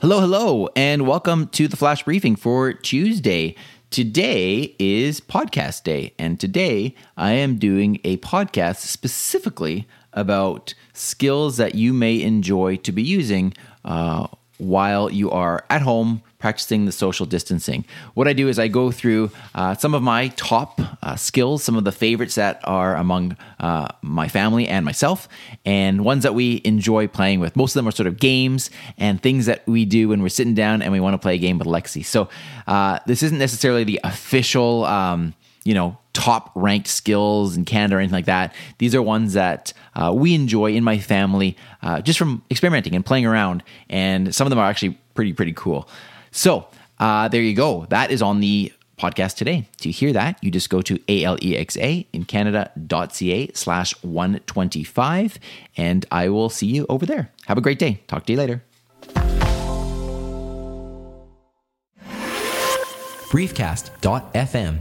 Hello, hello, and welcome to the flash briefing for Tuesday. Today is podcast day, and today I am doing a podcast specifically about skills that you may enjoy to be using uh, while you are at home practicing the social distancing. What I do is I go through uh, some of my top uh, skills, some of the favorites that are among uh, my family and myself, and ones that we enjoy playing with. Most of them are sort of games and things that we do when we're sitting down and we want to play a game with Lexi. So uh, this isn't necessarily the official. Um, you know, top ranked skills in Canada or anything like that. These are ones that uh, we enjoy in my family uh, just from experimenting and playing around. And some of them are actually pretty, pretty cool. So uh, there you go. That is on the podcast today. To hear that, you just go to alexa in canada.ca slash 125 and I will see you over there. Have a great day. Talk to you later. briefcast.fm